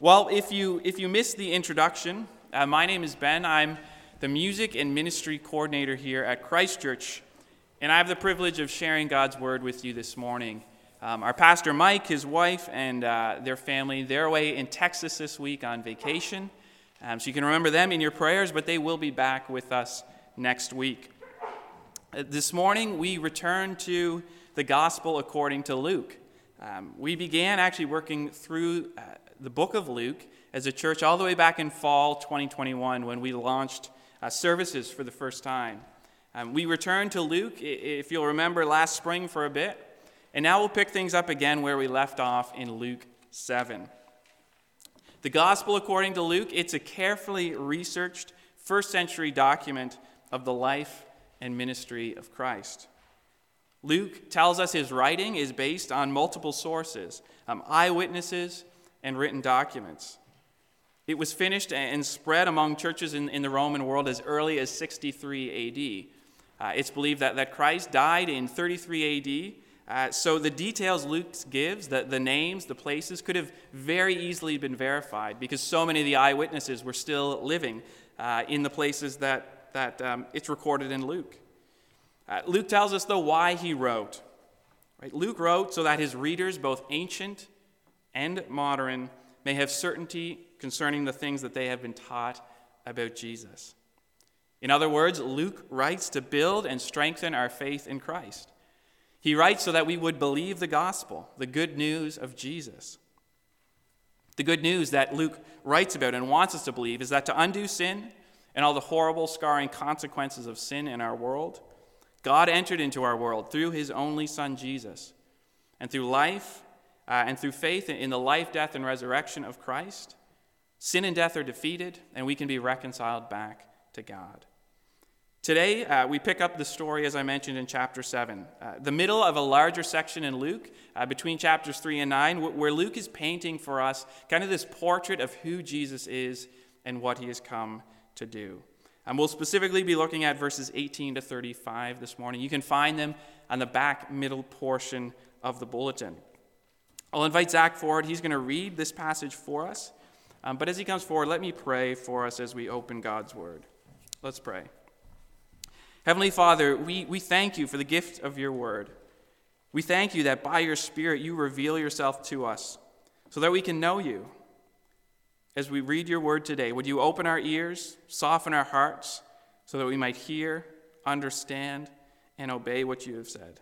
Well, if you, if you missed the introduction, uh, my name is Ben. I'm the music and ministry coordinator here at Christchurch, and I have the privilege of sharing God's word with you this morning. Um, our pastor Mike, his wife, and uh, their family, they're away in Texas this week on vacation. Um, so you can remember them in your prayers, but they will be back with us next week. Uh, this morning, we return to the gospel according to Luke. Um, we began actually working through uh, the book of Luke as a church all the way back in fall 2021 when we launched uh, services for the first time. Um, we returned to Luke, if you'll remember, last spring for a bit, and now we'll pick things up again where we left off in Luke 7. The Gospel according to Luke, it's a carefully researched first century document of the life and ministry of Christ. Luke tells us his writing is based on multiple sources um, eyewitnesses and written documents. It was finished and spread among churches in, in the Roman world as early as 63 AD. Uh, it's believed that, that Christ died in 33 AD. Uh, so the details Luke gives, the, the names, the places, could have very easily been verified because so many of the eyewitnesses were still living uh, in the places that, that um, it's recorded in Luke. Uh, Luke tells us, though, why he wrote. Right? Luke wrote so that his readers, both ancient and modern, may have certainty concerning the things that they have been taught about Jesus. In other words, Luke writes to build and strengthen our faith in Christ. He writes so that we would believe the gospel, the good news of Jesus. The good news that Luke writes about and wants us to believe is that to undo sin and all the horrible, scarring consequences of sin in our world, God entered into our world through his only Son, Jesus. And through life uh, and through faith in the life, death, and resurrection of Christ, sin and death are defeated, and we can be reconciled back to God. Today, uh, we pick up the story, as I mentioned, in chapter 7, uh, the middle of a larger section in Luke, uh, between chapters 3 and 9, where Luke is painting for us kind of this portrait of who Jesus is and what he has come to do. And we'll specifically be looking at verses 18 to 35 this morning. You can find them on the back middle portion of the bulletin. I'll invite Zach forward. He's going to read this passage for us. Um, but as he comes forward, let me pray for us as we open God's word. Let's pray. Heavenly Father, we, we thank you for the gift of your word. We thank you that by your Spirit you reveal yourself to us so that we can know you as we read your word today, would you open our ears, soften our hearts, so that we might hear, understand, and obey what you have said?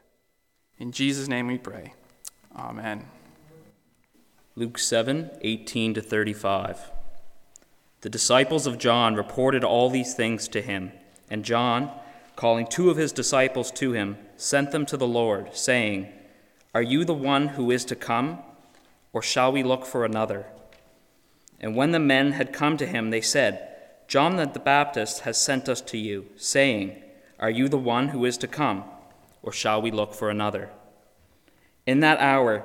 In Jesus' name we pray. Amen. Luke 7 18 to 35. The disciples of John reported all these things to him, and John, calling two of his disciples to him, sent them to the Lord, saying, Are you the one who is to come, or shall we look for another? And when the men had come to him, they said, John the Baptist has sent us to you, saying, Are you the one who is to come, or shall we look for another? In that hour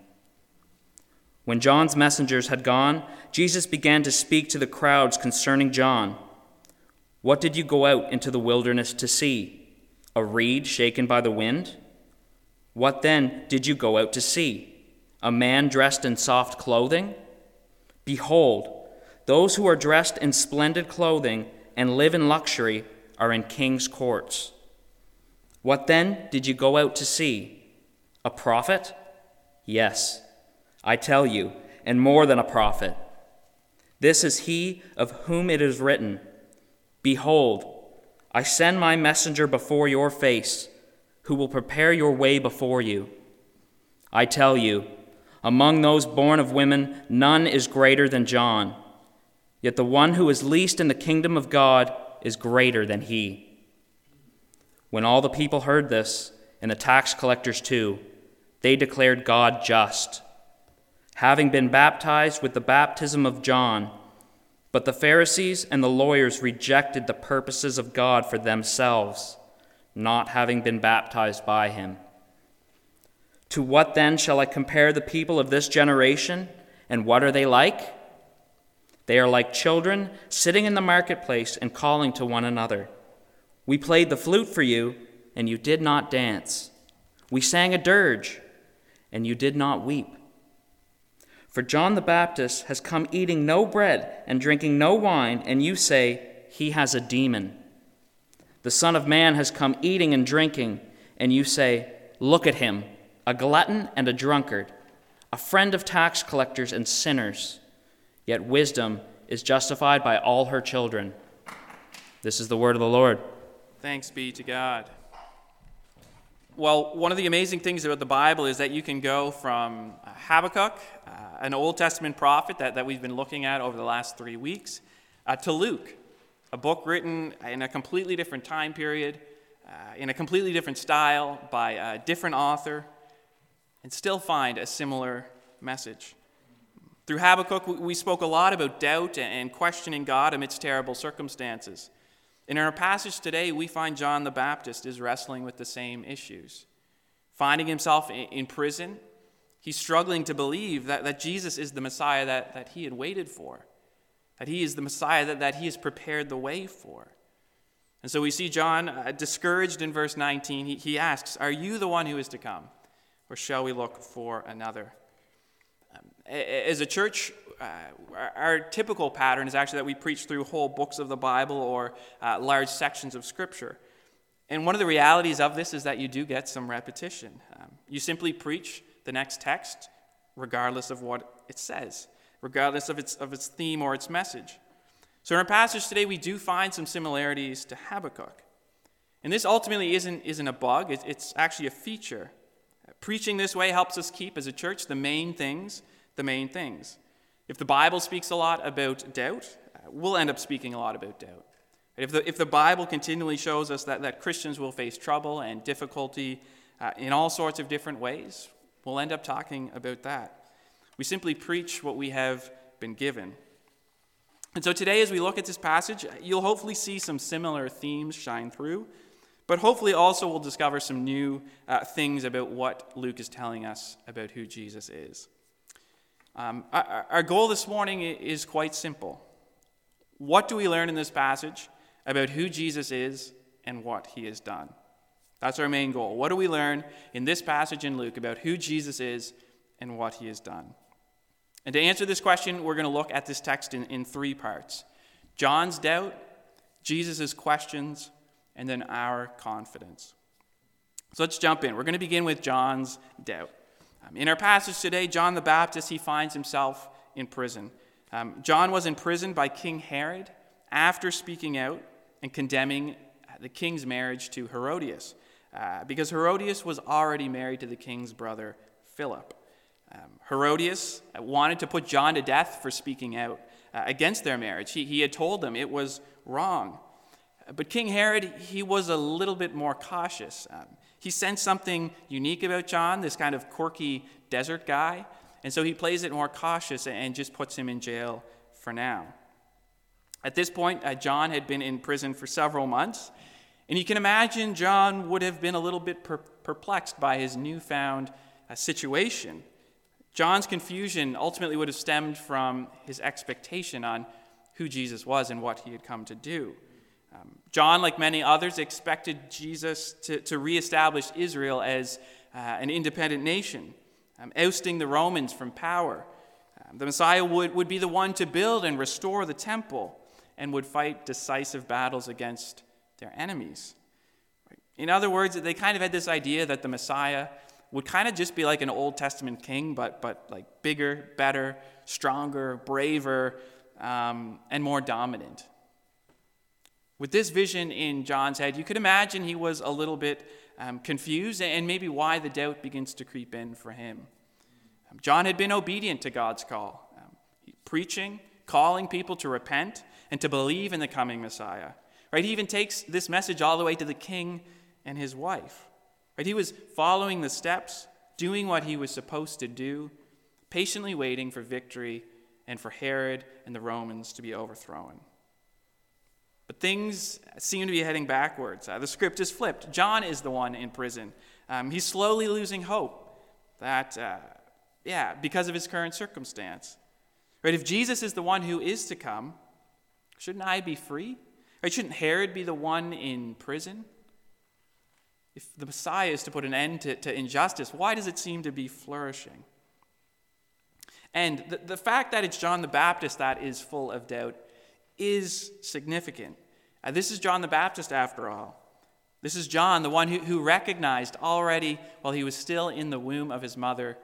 When John's messengers had gone, Jesus began to speak to the crowds concerning John. What did you go out into the wilderness to see? A reed shaken by the wind? What then did you go out to see? A man dressed in soft clothing? Behold, those who are dressed in splendid clothing and live in luxury are in king's courts. What then did you go out to see? A prophet? Yes, I tell you, and more than a prophet. This is he of whom it is written Behold, I send my messenger before your face, who will prepare your way before you. I tell you, among those born of women, none is greater than John. Yet the one who is least in the kingdom of God is greater than he. When all the people heard this, and the tax collectors too, they declared God just. Having been baptized with the baptism of John, But the Pharisees and the lawyers rejected the purposes of God for themselves, not having been baptized by him. To what then shall I compare the people of this generation? And what are they like? They are like children sitting in the marketplace and calling to one another. We played the flute for you, and you did not dance. We sang a dirge, and you did not weep. For John the Baptist has come eating no bread and drinking no wine, and you say, He has a demon. The Son of Man has come eating and drinking, and you say, Look at him, a glutton and a drunkard, a friend of tax collectors and sinners. Yet wisdom is justified by all her children. This is the word of the Lord. Thanks be to God. Well, one of the amazing things about the Bible is that you can go from Habakkuk, uh, an Old Testament prophet that, that we've been looking at over the last three weeks, uh, to Luke, a book written in a completely different time period, uh, in a completely different style, by a different author, and still find a similar message. Through Habakkuk, we spoke a lot about doubt and questioning God amidst terrible circumstances. In our passage today, we find John the Baptist is wrestling with the same issues. Finding himself in prison, he's struggling to believe that, that Jesus is the Messiah that, that he had waited for, that he is the Messiah that, that he has prepared the way for. And so we see John uh, discouraged in verse 19. He, he asks, Are you the one who is to come, or shall we look for another? Um, as a church, uh, our typical pattern is actually that we preach through whole books of the Bible or uh, large sections of Scripture. And one of the realities of this is that you do get some repetition. Um, you simply preach the next text regardless of what it says, regardless of its, of its theme or its message. So in our passage today, we do find some similarities to Habakkuk. And this ultimately isn't, isn't a bug, it's, it's actually a feature. Preaching this way helps us keep, as a church, the main things the main things. If the Bible speaks a lot about doubt, we'll end up speaking a lot about doubt. If the, if the Bible continually shows us that, that Christians will face trouble and difficulty uh, in all sorts of different ways, we'll end up talking about that. We simply preach what we have been given. And so today, as we look at this passage, you'll hopefully see some similar themes shine through, but hopefully also we'll discover some new uh, things about what Luke is telling us about who Jesus is. Um, our, goal this morning is quite simple. What do we learn in this passage about who Jesus is and what he has done? That's our main goal. What do we learn in this passage in Luke about who Jesus is and what he has done? And to answer this question, we're going to look at this text in, in three parts John's doubt, Jesus' questions, and then our confidence. So let's jump in. We're going to begin with John's doubt. Um, in our passage today, John the Baptist, he finds himself in prison. Um, John was imprisoned by King Herod after speaking out and condemning the king's marriage to Herodias, uh, because Herodias was already married to the king's brother Philip. Um, Herodias wanted to put John to death for speaking out uh, against their marriage. He, he had told them it was wrong. But King Herod, he was a little bit more cautious. Um, he sensed something unique about John, this kind of quirky desert guy, and so he plays it more cautious and just puts him in jail for now. At this point, uh, John had been in prison for several months, and you can imagine John would have been a little bit per- perplexed by his newfound uh, situation. John's confusion ultimately would have stemmed from his expectation on who Jesus was and what he had come to do. Um, John, like many others, expected Jesus to, to reestablish Israel as uh, an independent nation, um, ousting the Romans from power. Um, the Messiah would, would be the one to build and restore the temple and would fight decisive battles against their enemies. In other words, they kind of had this idea that the Messiah would kind of just be like an Old Testament king, but, but like bigger, better, stronger, braver, um, and more dominant. With this vision in John's head, you could imagine he was a little bit um, confused and maybe why the doubt begins to creep in for him. Um, John had been obedient to God's call, um, preaching, calling people to repent and to believe in the coming Messiah. Right? He even takes this message all the way to the king and his wife. Right? He was following the steps, doing what he was supposed to do, patiently waiting for victory and for Herod and the Romans to be overthrown. But things seem to be heading backwards. Uh, the script is flipped. John is the one in prison. Um, he's slowly losing hope that, uh, yeah, because of his current circumstance. Right? If Jesus is the one who is to come, shouldn't I be free? Right? Shouldn't Herod be the one in prison? If the Messiah is to put an end to, to injustice, why does it seem to be flourishing? And the, the fact that it's John the Baptist that is full of doubt is significant. Uh, this is John the Baptist, after all. This is John, the one who, who recognized already while he was still in the womb of his mother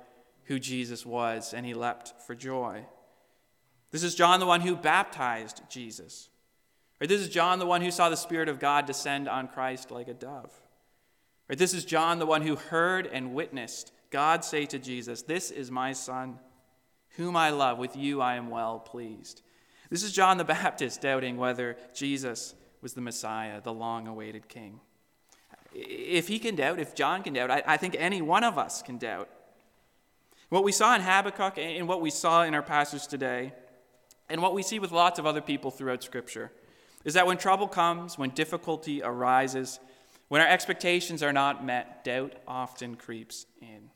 who Jesus was, and he leapt for joy. This is John, the one who baptized Jesus. Or this is John, the one who saw the Spirit of God descend on Christ like a dove. Or this is John, the one who heard and witnessed God say to Jesus, This is my Son, whom I love. With you I am well pleased. This is John the Baptist doubting whether Jesus was the Messiah, the long awaited King. If he can doubt, if John can doubt, I, I, think any one of us can doubt. What we saw in Habakkuk and what we saw in our passage today, and what we see with lots of other people throughout Scripture, is that when trouble comes, when difficulty arises, when our expectations are not met, doubt often creeps in.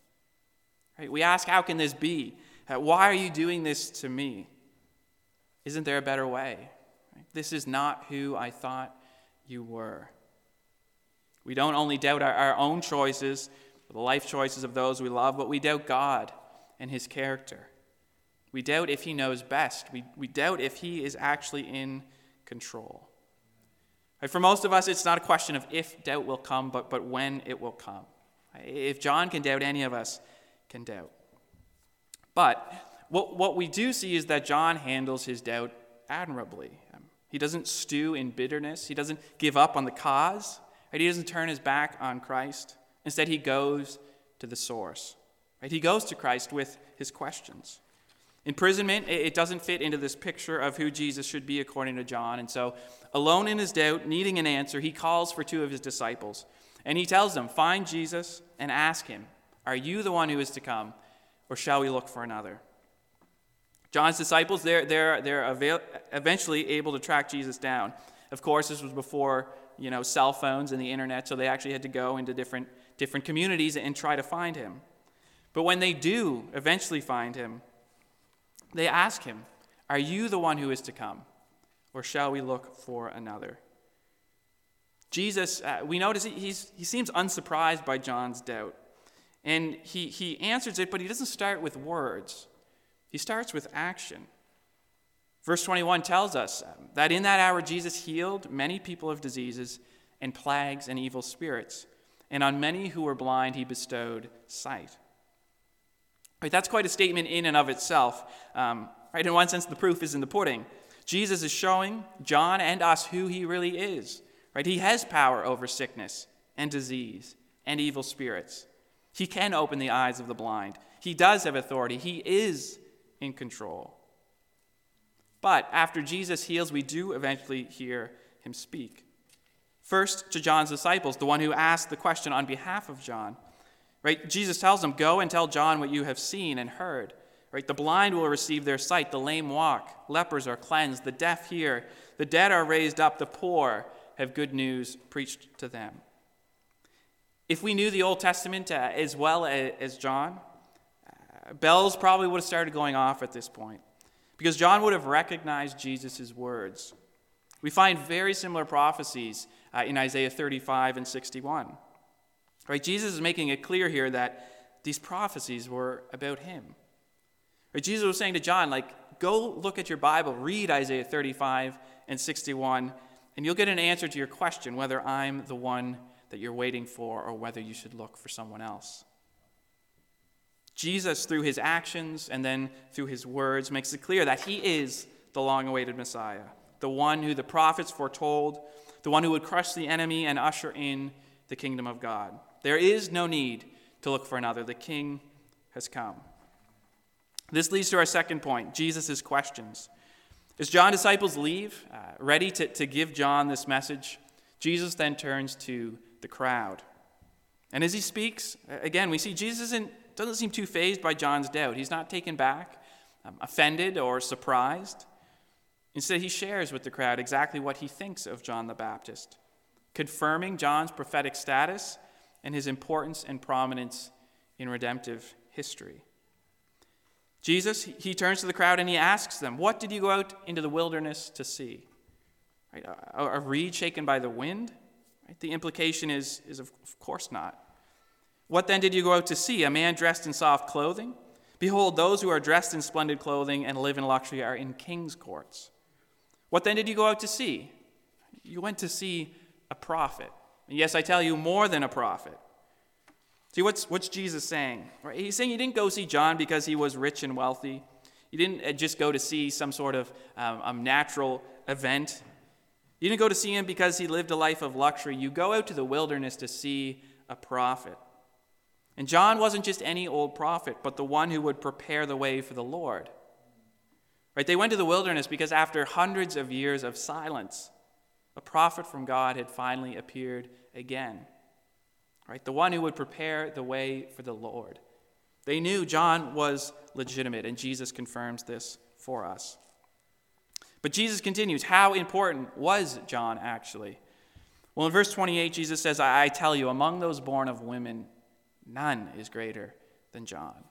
Right? We ask, How can this be? Why are you doing this to me? Isn't there a better way? This is not who I thought you were. We don't only doubt our, our own choices, the life choices of those we love, but we doubt God and his character. We doubt if he knows best. We, we doubt if he is actually in control. Right? For most of us, it's not a question of if doubt will come, but, but when it will come. If John can doubt, any of us can doubt. But what, what we do see is that John handles his doubt admirably. He doesn't stew in bitterness, he doesn't give up on the cause, right? he doesn't turn his back on Christ. Instead, he goes to the source. Right? He goes to Christ with his questions. Imprisonment, it doesn't fit into this picture of who Jesus should be according to John. And so, alone in his doubt, needing an answer, he calls for two of his disciples. And he tells them, Find Jesus and ask him, Are you the one who is to come, or shall we look for another? John's disciples, they're, they're, they're eventually able to track Jesus down. Of course, this was before you know, cell phones and the internet, so they actually had to go into different, different communities and try to find him. But when they do eventually find him, they ask him, Are you the one who is to come, or shall we look for another? Jesus, uh, we notice he, he seems unsurprised by John's doubt. And he, he answers it, but he doesn't start with words, he starts with action. Verse 21 tells us that in that hour Jesus healed many people of diseases and plagues and evil spirits, and on many who were blind he bestowed sight. Right, that's quite a statement in and of itself. Um, right, in one sense, the proof is in the pudding. Jesus is showing John and us who he really is. Right, he has power over sickness and disease and evil spirits. He can open the eyes of the blind. He does have authority. He is in control. But after Jesus heals, we do eventually hear him speak. First to John's disciples, the one who asked the question on behalf of John. Right? Jesus tells them, Go and tell John what you have seen and heard. Right? The blind will receive their sight, the lame walk, lepers are cleansed, the deaf hear, the dead are raised up, the poor have good news preached to them. If we knew the Old Testament uh, as well as, as John, uh, bells probably would have started going off at this point because John would have recognized Jesus' words. We find very similar prophecies uh, in Isaiah 35 and 61. Right? Jesus is making it clear here that these prophecies were about him. Right? Jesus was saying to John, like, go look at your Bible, read Isaiah 35 and 61, and you'll get an answer to your question whether I'm the one that you're waiting for or whether you should look for someone else. Jesus, through his actions and then through his words, makes it clear that he is the long awaited Messiah, the one who the prophets foretold, the one who would crush the enemy and usher in the kingdom of God. There is no need to look for another. The king has come. This leads to our second point Jesus' questions. As John's disciples leave, uh, ready to, to give John this message, Jesus then turns to the crowd. And as he speaks, again, we see Jesus doesn't seem too fazed by John's doubt. He's not taken back. um, offended or surprised. Instead, he shares with the crowd exactly what he thinks of John the Baptist, confirming John's prophetic status and his importance and prominence in redemptive history. Jesus, he turns to the crowd and he asks them, What did you go out into the wilderness to see? Right? A, a reed shaken by the wind? Right? The implication is, is of, of course not. What then did you go out to see? A man dressed in soft clothing? Behold, those who are dressed in splendid clothing and live in luxury are in king's courts. What then did you go out to see? You went to see a prophet. And yes, I tell you, more than a prophet. See, what's, what's Jesus saying? Right? He's saying he didn't go see John because he was rich and wealthy. You didn't uh, just go to see some sort of um, natural event. You didn't go to see him because he lived a life of luxury. You go out to the wilderness to see a prophet. And John wasn't just any old prophet, but the one who would prepare the way for the Lord. Right? They went to the wilderness because after hundreds of years of silence, a prophet from God had finally appeared again. Right? The one who would prepare the way for the Lord. They knew John was legitimate, and Jesus confirms this for us. But Jesus continues How important was John actually? Well, in verse 28, Jesus says, I tell you, among those born of women, none is greater than John.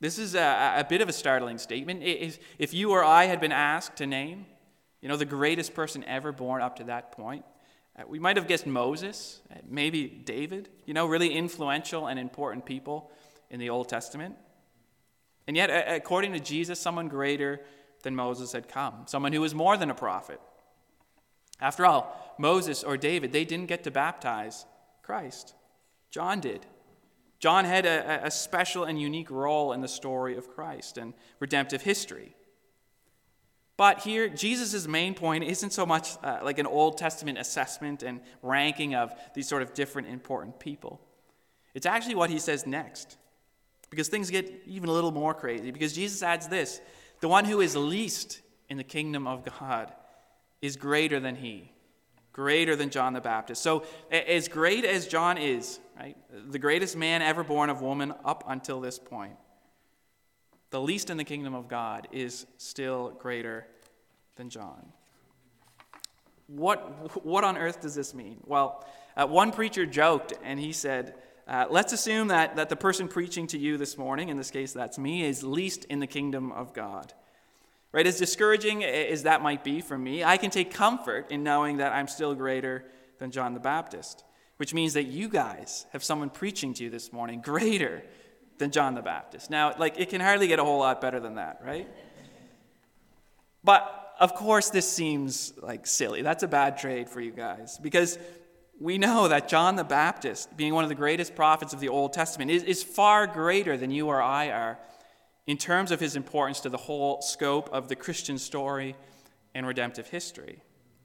This is a, a, bit of a startling statement. If you or I had been asked to name, you know, the greatest person ever born up to that point, uh, we might have guessed Moses, uh, maybe David, you know, really influential and important people in the Old Testament. And yet, according to Jesus, someone greater than Moses had come, someone who was more than a prophet. After all, Moses or David, they didn't get to baptize Christ. John did. John had a, a, special and unique role in the story of Christ and redemptive history. But here, Jesus' main point isn't so much uh, like an Old Testament assessment and ranking of these sort of different important people. It's actually what he says next, because things get even a little more crazy. Because Jesus adds this the one who is least in the kingdom of God is greater than he, greater than John the Baptist. So, as great as John is, right? The greatest man ever born of woman up until this point. The least in the kingdom of God is still greater than John. What, what on earth does this mean? Well, uh, one preacher joked and he said, uh, Let's assume that, that the person preaching to you this morning, in this case that's me, is least in the kingdom of God. Right? As discouraging as that might be for me, I can take comfort in knowing that I'm still greater than John the Baptist which means that you guys have someone preaching to you this morning greater than John the Baptist. Now, like, it can hardly get a whole lot better than that, right? But of course, this seems like silly. That's a bad trade for you guys because we know that John the Baptist, being one of the greatest prophets of the Old Testament, is, is far greater than you or I are in terms of his importance to the whole scope of the Christian story and redemptive history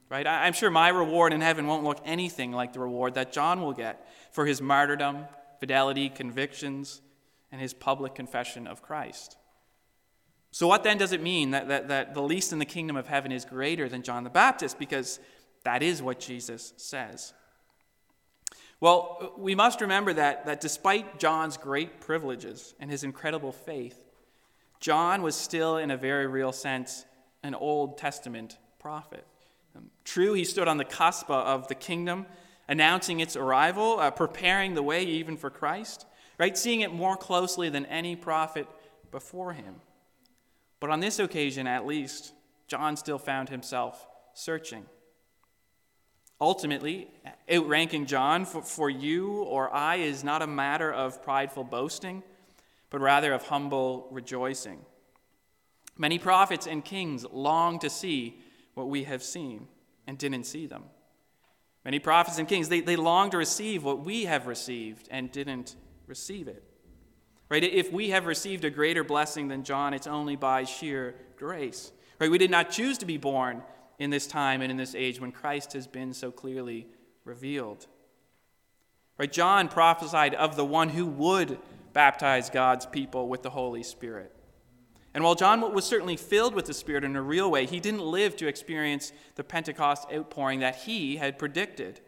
right? I'm sure my reward in heaven won't look anything like the reward that John will get for his martyrdom, fidelity, convictions, and his public confession of Christ. So, what then does it mean that, that, that the least in the kingdom of heaven is greater than John the Baptist? Because that is what Jesus says. Well, we must remember that, that despite John's great privileges and his incredible faith, John was still, in a very real sense, an Old Testament prophet. True, he stood on the cusp of the kingdom, announcing its arrival, uh, preparing the way even for Christ, right? Seeing it more closely than any prophet before him. But on this occasion, at least, John still found himself searching. Ultimately, outranking John for, for you or I is not a matter of prideful boasting, but rather of humble rejoicing. Many prophets and kings long to see what we have seen and didn't see them. Many prophets and kings, they, they long to receive what we have received and didn't receive it. Right? If we have received a greater blessing than John, it's only by sheer grace. Right? We did not choose to be born in this time and in this age when Christ has been so clearly revealed. Right? John prophesied of the one who would baptize God's people with the Holy Spirit. And while John was certainly filled with the Spirit in a real way, he didn't live to experience the Pentecost outpouring that he had predicted.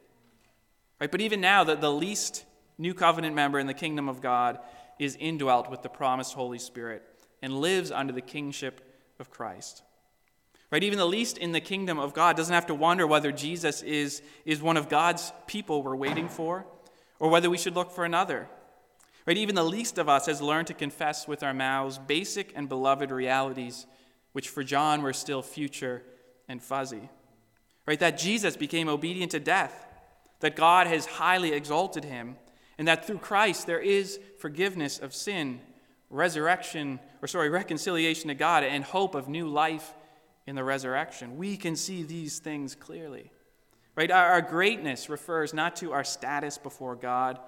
Right? But even now, the, the least new covenant member in the kingdom of God is indwelt with the promised Holy Spirit and lives under the kingship of Christ. Right? Even the least in the kingdom of God doesn't have to wonder whether Jesus is, is one of God's people we're waiting for or whether we should look for another. Right? Even the least of us has learned to confess with our mouths basic and beloved realities, which for John were still future and fuzzy. Right? That Jesus became obedient to death, that God has highly exalted him, and that through Christ there is forgiveness of sin, resurrection, or sorry, reconciliation to God, and hope of new life in the resurrection. We can see these things clearly. Right? Our, greatness refers not to our status before God,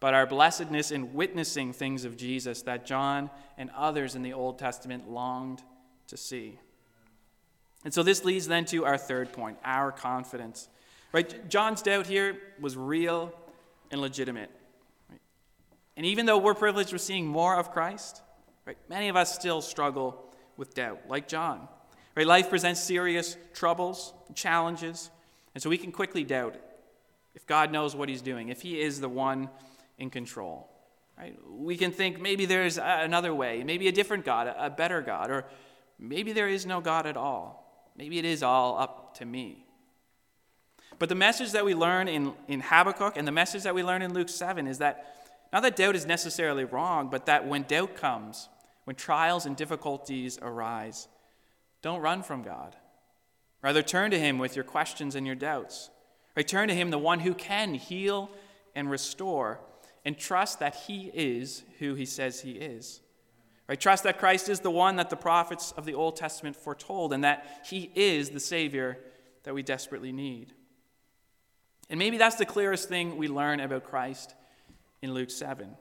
but our blessedness in witnessing things of Jesus that John and others in the Old Testament longed to see. And so this leads then to our third point, our confidence. Right? John's doubt here was real and legitimate. Right? And even though we're privileged with seeing more of Christ, right, many of us still struggle with doubt, like John. Right? Life presents serious troubles, challenges, and so we can quickly doubt if God knows what he's doing, if he is the one in control. Right? We can think maybe there's another way, maybe a different God, a better God, or maybe there is no God at all. Maybe it is all up to me. But the message that we learn in, in Habakkuk and the message that we learn in Luke 7 is that not that doubt is necessarily wrong, but that when doubt comes, when trials and difficulties arise, don't run from God. Rather, turn to Him with your questions and your doubts. Return to Him, the one who can heal and restore, and trust that He is who He says He is. Right? Trust that Christ is the one that the prophets of the Old Testament foretold, and that He is the Savior that we desperately need. And maybe that's the clearest thing we learn about Christ in Luke 7.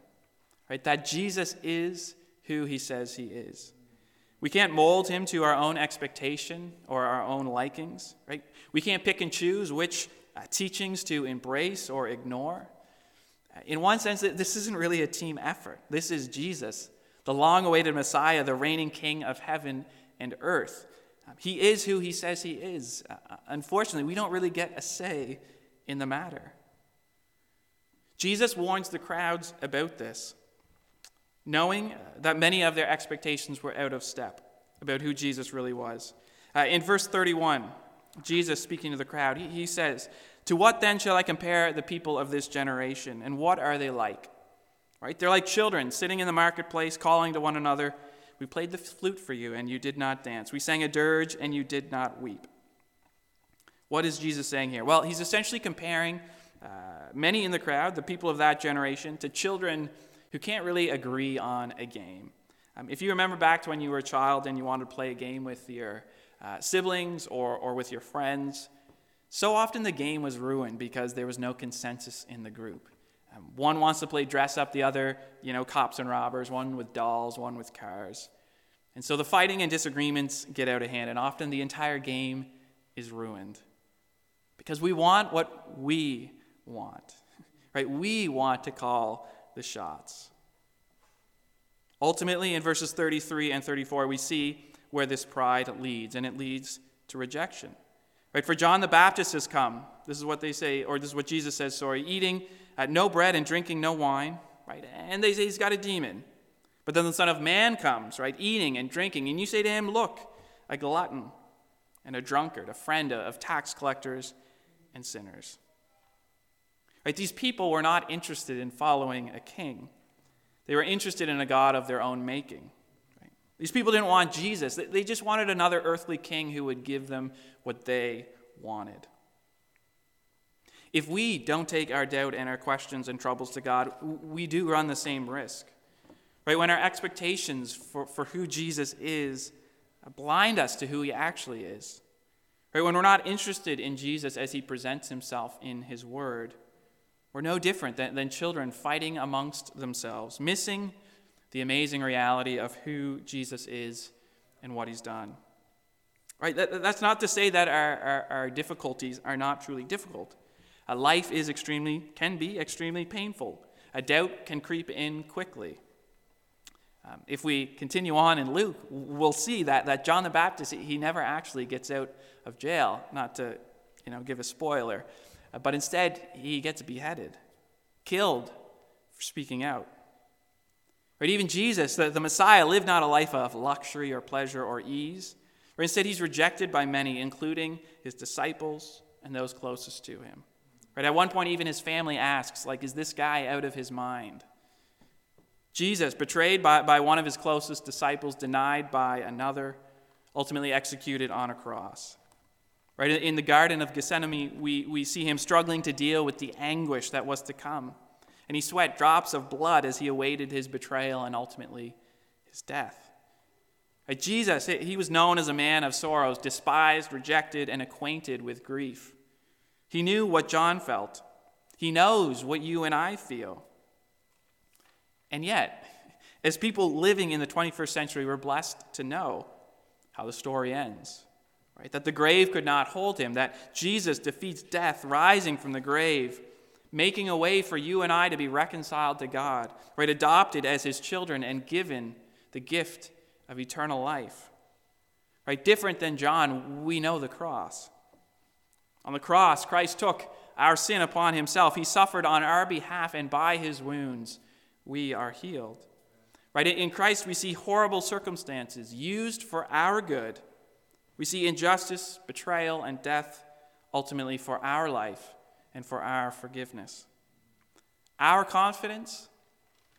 Right? That Jesus is who He says He is. We can't mold him to our own expectation or our own likings, right? We can't pick and choose which uh, teachings to embrace or ignore. Uh, in one sense, this isn't really a team effort. This is Jesus, the long awaited Messiah, the reigning King of heaven and earth. Um, he is who he says he is. Uh, uh, unfortunately, we don't really get a say in the matter. Jesus warns the crowds about this knowing that many of their expectations were out of step about who Jesus really was. Uh, in verse 31, Jesus speaking to the crowd, he, he says, To what then shall I compare the people of this generation, and what are they like? Right? They're like children sitting in the marketplace, calling to one another, We played the flute for you, and you did not dance. We sang a dirge, and you did not weep. What is Jesus saying here? Well, he's essentially comparing uh, many in the crowd, the people of that generation, to children who can't really agree on a game. Um, if you remember back to when you were a child and you wanted to play a game with your uh, siblings or, or with your friends, so often the game was ruined because there was no consensus in the group. Um, one wants to play dress up, the other, you know, cops and robbers, one with dolls, one with cars. And so the fighting and disagreements get out of hand, and often the entire game is ruined. Because we want what we want, right? We want to call the shots. Ultimately, in verses 33 and 34, we see where this pride leads, and it leads to rejection. Right? For John the Baptist has come. This is what they say, or this is what Jesus says, sorry, eating uh, no bread and drinking no wine, right? And they say he's got a demon. But then the Son of Man comes, right? Eating and drinking. And you say to him, Look, a glutton and a drunkard, a friend of tax collectors and sinners. Right? These people were not interested in following a king, they were interested in a God of their own making. These people didn't want Jesus, they just wanted another earthly king who would give them what they wanted. If we don't take our doubt and our questions and troubles to God, we do run the same risk. Right? When our expectations for, for who Jesus is blind us to who he actually is. Right? When we're not interested in Jesus as he presents himself in his word, we're no different than, than children fighting amongst themselves, missing the amazing reality of who Jesus is and what he's done. Right? That, that's not to say that our, our, our difficulties are not truly difficult. A life is extremely, can be extremely painful. A doubt can creep in quickly. Um, if we continue on in Luke, we'll see that, that John the Baptist, he never actually gets out of jail, not to you know, give a spoiler. Uh, but instead, he gets beheaded, killed for speaking out. Right? Even Jesus, the, the Messiah, lived not a life of luxury or pleasure or ease. Instead, he's rejected by many, including his disciples and those closest to him. Right? At one point, even his family asks, like, is this guy out of his mind? Jesus, betrayed by, by one of his closest disciples, denied by another, ultimately executed on a cross. Right? In the Garden of Gethsemane, we, we see him struggling to deal with the anguish that was to come. And he sweat drops of blood as he awaited his betrayal and ultimately his death. Jesus, he was known as a man of sorrows, despised, rejected, and acquainted with grief. He knew what John felt. He knows what you and I feel. And yet, as people living in the 21st century, we're blessed to know how the story ends. Right? That the grave could not hold him, that Jesus defeats death, rising from the grave, making a way for you and I to be reconciled to God, right? Adopted as his children and given the gift of eternal life. Right? Different than John, we know the cross. On the cross, Christ took our sin upon himself. He suffered on our behalf, and by his wounds, we are healed. Right? In Christ, we see horrible circumstances used for our good. We see injustice, betrayal, and death ultimately for our life and for our forgiveness. Our confidence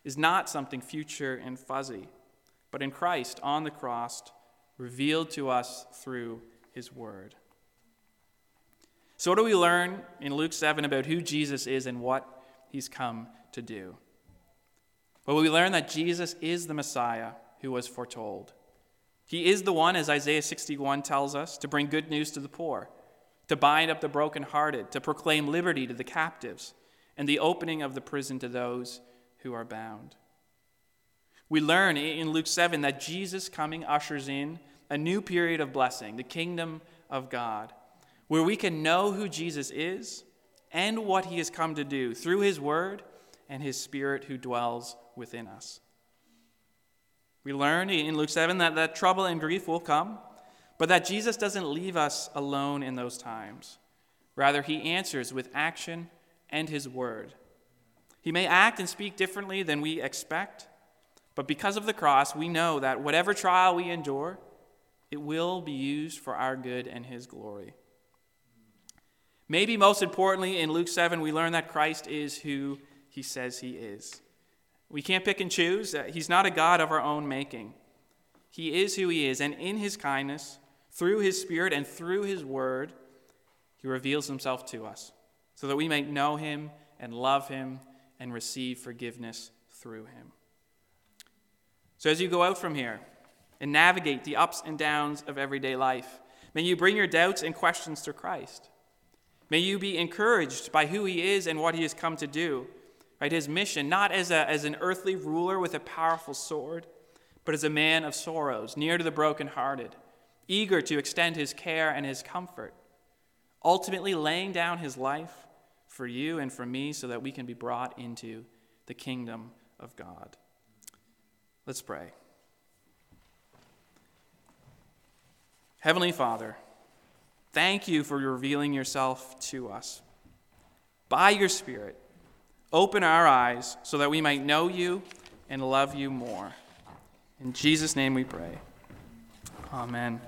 is not something future and fuzzy, but in Christ on the cross, revealed to us through his word. So, what do we learn in Luke 7 about who Jesus is and what he's come to do? Well, we learn that Jesus is the Messiah who was foretold. He is the one, as Isaiah 61 tells us, to bring good news to the poor, to bind up the brokenhearted, to proclaim liberty to the captives, and the opening of the prison to those who are bound. We learn in Luke 7 that Jesus coming ushers in a new period of blessing, the kingdom of God, where we can know who Jesus is and what he has come to do through his word and his spirit who dwells within us. We learn in Luke 7 that, that trouble and grief will come, but that Jesus doesn't leave us alone in those times. Rather, he answers with action and his word. He may act and speak differently than we expect, but because of the cross, we know that whatever trial we endure, it will be used for our good and his glory. Maybe most importantly, in Luke 7, we learn that Christ is who he says he is. We can't pick and choose. He's not a God of our own making. He is who He is, and in His kindness, through His Spirit and through His Word, He reveals Himself to us so that we may know Him and love Him and receive forgiveness through Him. So, as you go out from here and navigate the ups and downs of everyday life, may you bring your doubts and questions to Christ. May you be encouraged by who He is and what He has come to do right? His mission, not as, a, as an earthly ruler with a powerful sword, but as a man of sorrows, near to the brokenhearted, eager to extend his care and his comfort, ultimately laying down his life for you and for me so that we can be brought into the kingdom of God. Let's pray. Heavenly Father, thank you for revealing yourself to us by your Spirit Open our eyes so that we might know you and love you more. In Jesus' name we pray. Amen.